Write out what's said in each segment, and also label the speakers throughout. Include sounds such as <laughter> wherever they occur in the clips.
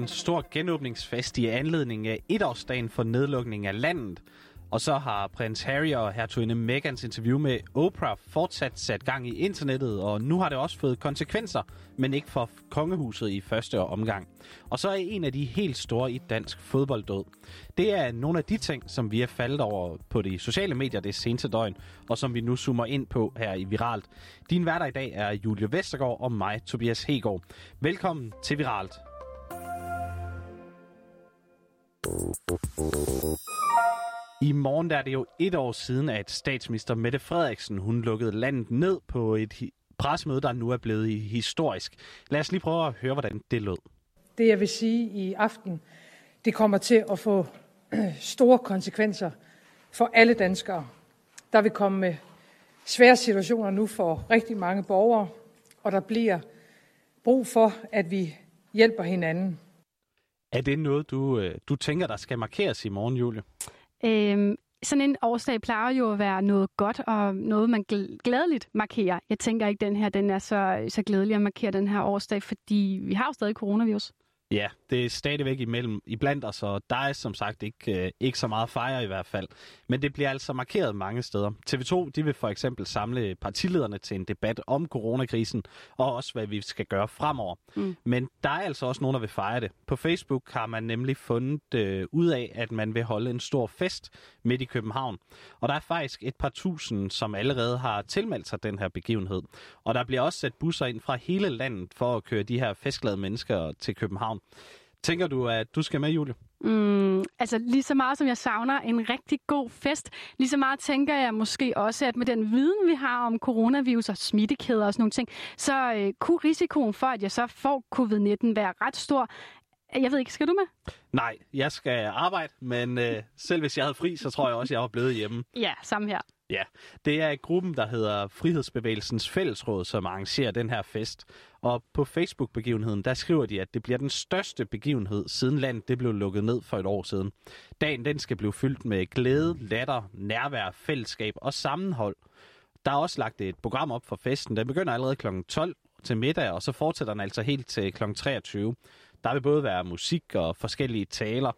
Speaker 1: en stor genåbningsfest i anledning af etårsdagen for nedlukningen af landet. Og så har prins Harry og hertuginde Megans interview med Oprah fortsat sat gang i internettet, og nu har det også fået konsekvenser, men ikke for kongehuset i første omgang. Og så er en af de helt store i dansk fodbold død. Det er nogle af de ting, som vi er faldet over på de sociale medier det seneste døgn, og som vi nu zoomer ind på her i Viralt. Din hverdag i dag er Julie Vestergaard og mig, Tobias Hegård. Velkommen til Viralt. I morgen der er det jo et år siden, at statsminister Mette Frederiksen hun lukkede landet ned på et pressemøde, der nu er blevet historisk. Lad os lige prøve at høre, hvordan det lød.
Speaker 2: Det jeg vil sige i aften, det kommer til at få <clears throat> store konsekvenser for alle danskere. Der vil komme svære situationer nu for rigtig mange borgere, og der bliver brug for, at vi hjælper hinanden.
Speaker 1: Er det noget, du, øh, du tænker, der skal markeres i morgen, Julie?
Speaker 3: Øhm, sådan en årsdag plejer jo at være noget godt og noget, man glædeligt markerer. Jeg tænker ikke, den her den er så, så glædelig at markere den her årsdag, fordi vi har jo stadig coronavirus.
Speaker 1: Ja, det er stadigvæk imellem i blandt os, og der er som sagt ikke, øh, ikke så meget fejre i hvert fald. Men det bliver altså markeret mange steder. TV2 de vil for eksempel samle partilederne til en debat om coronakrisen, og også hvad vi skal gøre fremover. Mm. Men der er altså også nogen, der vil fejre det. På Facebook har man nemlig fundet øh, ud af, at man vil holde en stor fest midt i København. Og der er faktisk et par tusind, som allerede har tilmeldt sig den her begivenhed. Og der bliver også sat busser ind fra hele landet for at køre de her festglade mennesker til København. Tænker du, at du skal med, Julie?
Speaker 3: Mm, altså lige så meget som jeg savner en rigtig god fest, lige så meget tænker jeg måske også, at med den viden, vi har om coronavirus og smittekæder og sådan nogle ting, så øh, kunne risikoen for, at jeg så får covid-19 være ret stor. Jeg ved ikke, skal du med?
Speaker 1: Nej, jeg skal arbejde, men øh, selv hvis jeg havde fri, så tror jeg også, jeg var blevet hjemme.
Speaker 3: Ja, samme her.
Speaker 1: Ja, det er gruppen, der hedder Frihedsbevægelsens Fællesråd, som arrangerer den her fest. Og på Facebook-begivenheden, der skriver de, at det bliver den største begivenhed, siden landet det blev lukket ned for et år siden. Dagen den skal blive fyldt med glæde, latter, nærvær, fællesskab og sammenhold. Der er også lagt et program op for festen. Den begynder allerede kl. 12 til middag, og så fortsætter den altså helt til kl. 23. Der vil både være musik og forskellige taler.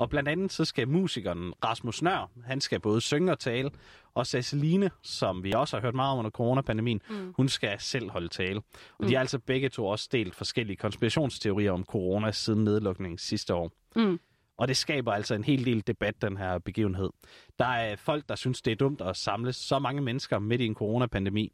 Speaker 1: Og blandt andet så skal musikeren Rasmus Nør, han skal både synge og tale, og Ceciline, som vi også har hørt meget om under coronapandemien, mm. hun skal selv holde tale. Og mm. de har altså begge to også delt forskellige konspirationsteorier om corona siden nedlukningen sidste år. Mm. Og det skaber altså en hel del debat, den her begivenhed. Der er folk, der synes, det er dumt at samle så mange mennesker midt i en coronapandemi.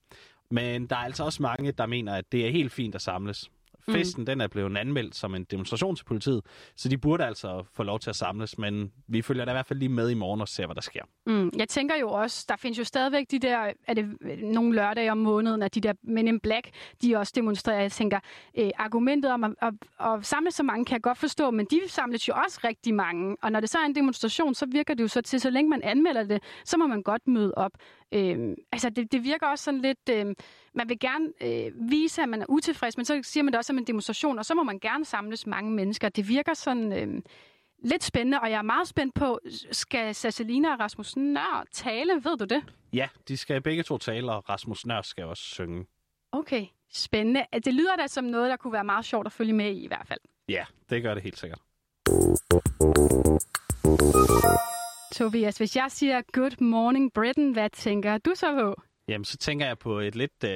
Speaker 1: Men der er altså også mange, der mener, at det er helt fint at samles. Mm. Festen mm. den er blevet anmeldt som en demonstration til politiet, så de burde altså få lov til at samles, men vi følger da i hvert fald lige med i morgen og ser, hvad der sker.
Speaker 3: Mm. Jeg tænker jo også, der findes jo stadigvæk de der, er det nogle lørdage om måneden, at de der Men in Black, de også demonstrerer. Jeg tænker, øh, argumentet om at, at, at samle så mange kan jeg godt forstå, men de samles jo også rigtig mange, og når det så er en demonstration, så virker det jo så til, så længe man anmelder det, så må man godt møde op. Øh, altså, det, det virker også sådan lidt... Øh, man vil gerne øh, vise, at man er utilfreds, men så siger man det også som en demonstration, og så må man gerne samles mange mennesker. Det virker sådan... Øh, lidt spændende, og jeg er meget spændt på, skal Sasselina og Rasmus Nør tale? Ved du det?
Speaker 1: Ja, de skal begge to tale, og Rasmus Nør skal også synge.
Speaker 3: Okay, spændende. Det lyder da som noget, der kunne være meget sjovt at følge med i i hvert fald.
Speaker 1: Ja, det gør det helt sikkert.
Speaker 3: Tobias, hvis jeg siger good morning Britain, hvad tænker du så på?
Speaker 1: Jamen, så tænker jeg på et lidt, øh,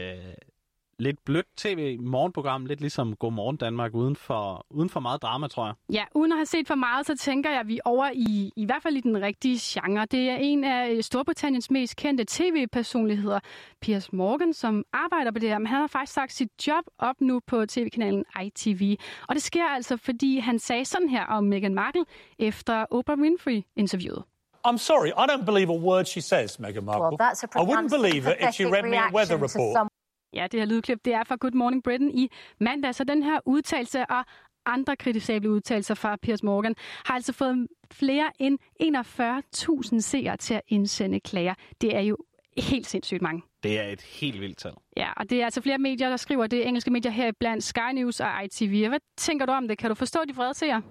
Speaker 1: lidt blødt tv-morgenprogram, lidt ligesom God Morgen Danmark, uden for, uden for meget drama, tror jeg.
Speaker 3: Ja, uden at have set for meget, så tænker jeg, at vi er over i, i hvert fald i den rigtige genre. Det er en af Storbritanniens mest kendte tv-personligheder, Piers Morgan, som arbejder på det her, men han har faktisk sagt sit job op nu på tv-kanalen ITV. Og det sker altså, fordi han sagde sådan her om Meghan Markle efter Oprah Winfrey-interviewet.
Speaker 4: I'm sorry, I don't believe a word she says, Meghan Markle. Well, that's a I wouldn't believe it if she read me a weather report. Some...
Speaker 3: Ja, det her lydklip, det er fra Good Morning Britain i mandag, så den her udtalelse og andre kritisable udtalelser fra Piers Morgan har altså fået flere end 41.000 seere til at indsende klager. Det er jo helt sindssygt mange.
Speaker 1: Det er et helt vildt tal.
Speaker 3: Ja, og det er altså flere medier, der skriver det. Engelske medier her blandt Sky News og ITV. Hvad tænker du om det? Kan du forstå de vrede seere?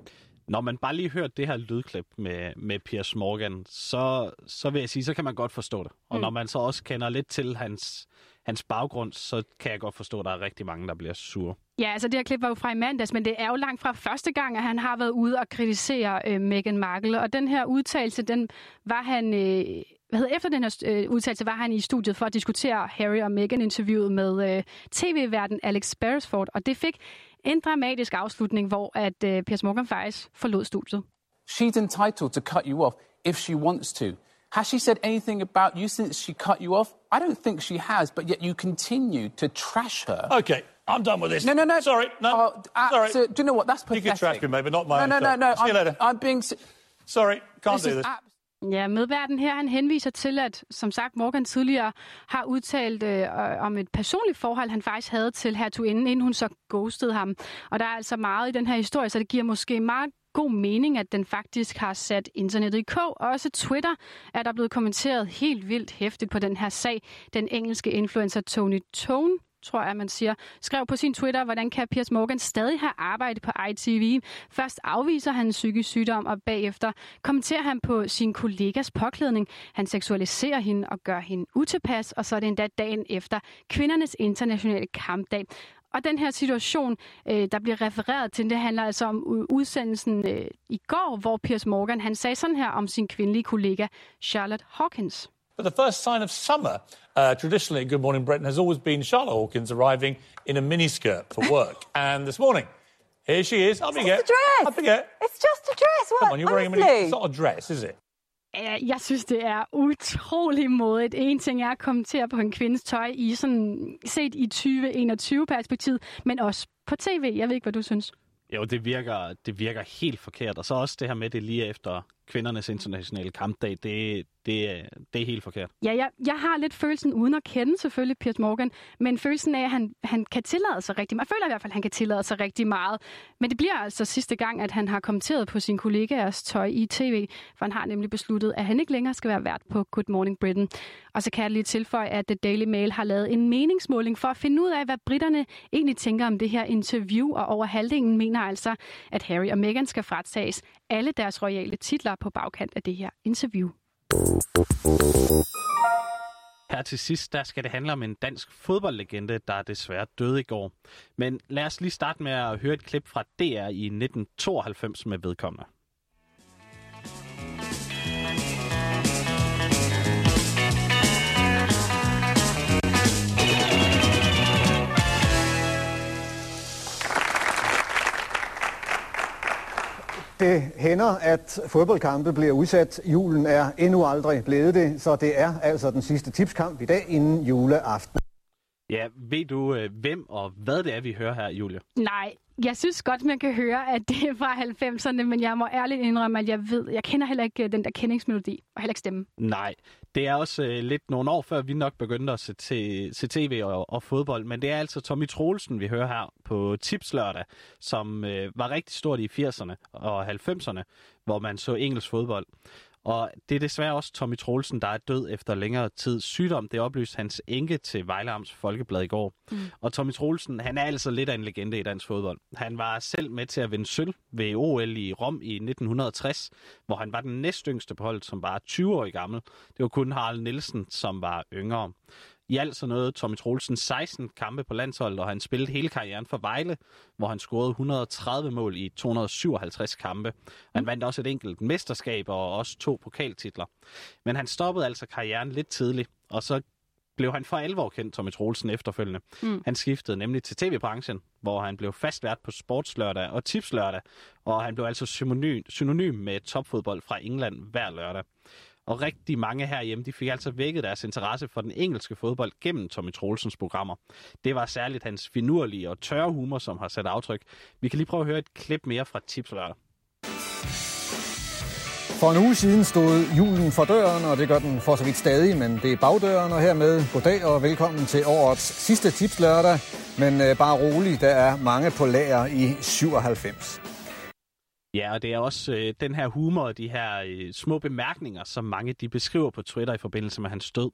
Speaker 1: Når man bare lige hørt det her lydklip med, med Piers Morgan, så, så vil jeg sige, så kan man godt forstå det. Og mm. når man så også kender lidt til hans, hans baggrund, så kan jeg godt forstå, at der er rigtig mange, der bliver sure.
Speaker 3: Ja, altså det her klip var jo fra i mandags, men det er jo langt fra første gang, at han har været ude og kritisere øh, Meghan Markle. Og den her udtalelse, den var han... Øh, hvad hedder, efter den her øh, udtalelse var han i studiet for at diskutere Harry og Meghan-interviewet med øh, tv-verden Alex Beresford, og det fik en dramatisk afslutning, hvor at øh, Piers Morgan faktisk forlod studiet.
Speaker 5: She's entitled to cut you off if she wants to. Has she said anything about you since she cut you off? I don't think she has, but yet you continue to trash her.
Speaker 4: Okay, I'm done with this.
Speaker 5: No, no, no.
Speaker 4: Sorry, no. Oh, uh,
Speaker 5: sorry. So, do you know what? That's pathetic.
Speaker 4: You can trash me, maybe not my
Speaker 5: No, no, no, no.
Speaker 4: See you later.
Speaker 5: I'm, I'm being...
Speaker 4: Sorry, can't
Speaker 5: this
Speaker 4: do this.
Speaker 3: Ja, medverden her, han henviser til, at som sagt Morgan tidligere har udtalt øh, om et personligt forhold, han faktisk havde til hertuginden, inden hun så ghostede ham. Og der er altså meget i den her historie, så det giver måske meget god mening, at den faktisk har sat internettet i kog. Også Twitter er der blevet kommenteret helt vildt hæftigt på den her sag. Den engelske influencer Tony Tone tror jeg, man siger, skrev på sin Twitter, hvordan kan Piers Morgan stadig have arbejde på ITV. Først afviser han psykisk sygdom, og bagefter kommenterer han på sin kollegas påklædning. Han seksualiserer hende og gør hende utilpas, og så er det endda dagen efter kvindernes internationale kampdag. Og den her situation, øh, der bliver refereret til, det handler altså om udsendelsen øh, i går, hvor Piers Morgan han sagde sådan her om sin kvindelige kollega Charlotte Hawkins.
Speaker 4: But the first sign of summer, uh, traditionally Good Morning Britain, has always been Charlotte Hawkins arriving in a miniskirt for work. <laughs> and this morning, here she is. Up
Speaker 6: it's just a dress.
Speaker 4: Up you
Speaker 6: It's just a dress. What?
Speaker 4: Come on, you're wearing
Speaker 6: Honestly.
Speaker 4: a mini. It's not a dress, is it?
Speaker 3: Jeg synes, det er utrolig modigt. En ting er at kommentere på en kvindes tøj i sådan set i 2021-perspektiv, men også på tv. Jeg ved ikke, hvad du synes.
Speaker 1: Jo, det virker, det virker helt forkert. Og så også det her med det lige efter kvindernes internationale kampdag, det, det, det er helt forkert.
Speaker 3: Ja, jeg, jeg har lidt følelsen, uden at kende selvfølgelig Piers Morgan, men følelsen af, at han, han kan tillade sig rigtig meget. Jeg føler i hvert fald, at han kan tillade sig rigtig meget. Men det bliver altså sidste gang, at han har kommenteret på sin kollegaers tøj i tv, for han har nemlig besluttet, at han ikke længere skal være vært på Good Morning Britain. Og så kan jeg lige tilføje, at The Daily Mail har lavet en meningsmåling for at finde ud af, hvad britterne egentlig tænker om det her interview, og over halvdelen mener altså, at Harry og Meghan skal fratages alle deres royale titler på bagkant af det her interview.
Speaker 1: Her til sidst, der skal det handle om en dansk fodboldlegende, der desværre døde i går. Men lad os lige starte med at høre et klip fra DR i 1992 med vedkommende.
Speaker 7: Det hænder, at fodboldkampe bliver udsat. Julen er endnu aldrig blevet det, så det er altså den sidste tipskamp i dag inden juleaften.
Speaker 1: Ja, ved du, øh, hvem og hvad det er, vi hører her, Julie?
Speaker 3: Nej, jeg synes godt, man kan høre, at det er fra 90'erne, men jeg må ærligt indrømme, at jeg ved, jeg kender heller ikke øh, den der kendingsmelodi, og heller ikke stemme.
Speaker 1: Nej, det er også øh, lidt nogle år før, vi nok begyndte at se, til, se tv og, og fodbold, men det er altså Tommy Troelsen, vi hører her på Tipslørdag, som øh, var rigtig stort i 80'erne og 90'erne, hvor man så engelsk fodbold. Og det er desværre også Tommy Troelsen, der er død efter længere tid sygdom. Det oplyste hans enke til Vejleams Folkeblad i går. Mm. Og Tommy Troelsen, han er altså lidt af en legende i dansk fodbold. Han var selv med til at vinde sølv ved OL i Rom i 1960, hvor han var den næstyngste på holdet, som var 20 år gammel. Det var kun Harald Nielsen, som var yngre. I alt så nåede Tommy Troelsen 16 kampe på landsholdet, og han spillede hele karrieren for Vejle, hvor han scorede 130 mål i 257 kampe. Han vandt også et enkelt mesterskab og også to pokaltitler. Men han stoppede altså karrieren lidt tidligt, og så blev han for alvor kendt Tommy Troelsen efterfølgende. Mm. Han skiftede nemlig til tv-branchen, hvor han blev fast vært på Sportslørdag og Tipslørdag, og han blev altså synonym, synonym med topfodbold fra England hver lørdag. Og rigtig mange herhjemme, de fik altså vækket deres interesse for den engelske fodbold gennem Tommy Troelsens programmer. Det var særligt hans finurlige og tørre humor, som har sat aftryk. Vi kan lige prøve at høre et klip mere fra Tipslørdag.
Speaker 7: For en uge siden stod julen for døren, og det gør den for så vidt stadig, men det er bagdøren, og hermed goddag og velkommen til årets sidste tipslørdag. Men øh, bare rolig, der er mange på lager i 97.
Speaker 1: Ja, og det er også øh, den her humor og de her øh, små bemærkninger, som mange de beskriver på Twitter i forbindelse med hans død.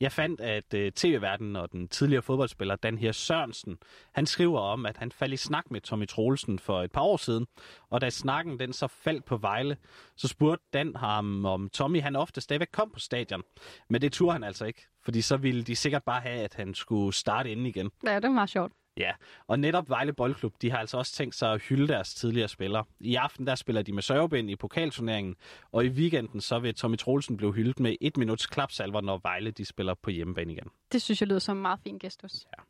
Speaker 1: Jeg fandt, at øh, tv-verdenen og den tidligere fodboldspiller Dan her Sørensen, han skriver om, at han faldt i snak med Tommy Troelsen for et par år siden, og da snakken den så faldt på Vejle, så spurgte Dan ham, om Tommy han ofte stadigvæk kom på stadion. Men det turde han altså ikke, fordi så ville de sikkert bare have, at han skulle starte inden igen.
Speaker 3: Ja, det var meget sjovt.
Speaker 1: Ja, og netop Vejle Boldklub, de har altså også tænkt sig at hylde deres tidligere spillere. I aften der spiller de med sørgebind i pokalturneringen, og i weekenden så vil Tommy Troelsen blive hyldet med et minuts klapsalver, når Vejle de spiller på hjemmebane igen.
Speaker 3: Det synes jeg lyder som en meget fin gestus. Ja.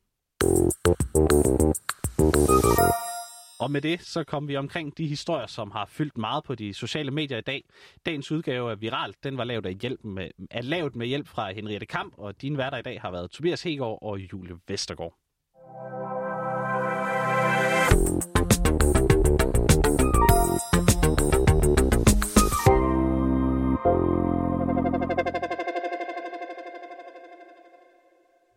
Speaker 1: Og med det, så kom vi omkring de historier, som har fyldt meget på de sociale medier i dag. Dagens udgave af Viral, den var lavet, af hjælp med, er lavet med hjælp fra Henriette Kamp, og dine værter i dag har været Tobias Hegård og Julie Vestergaard. Thank you.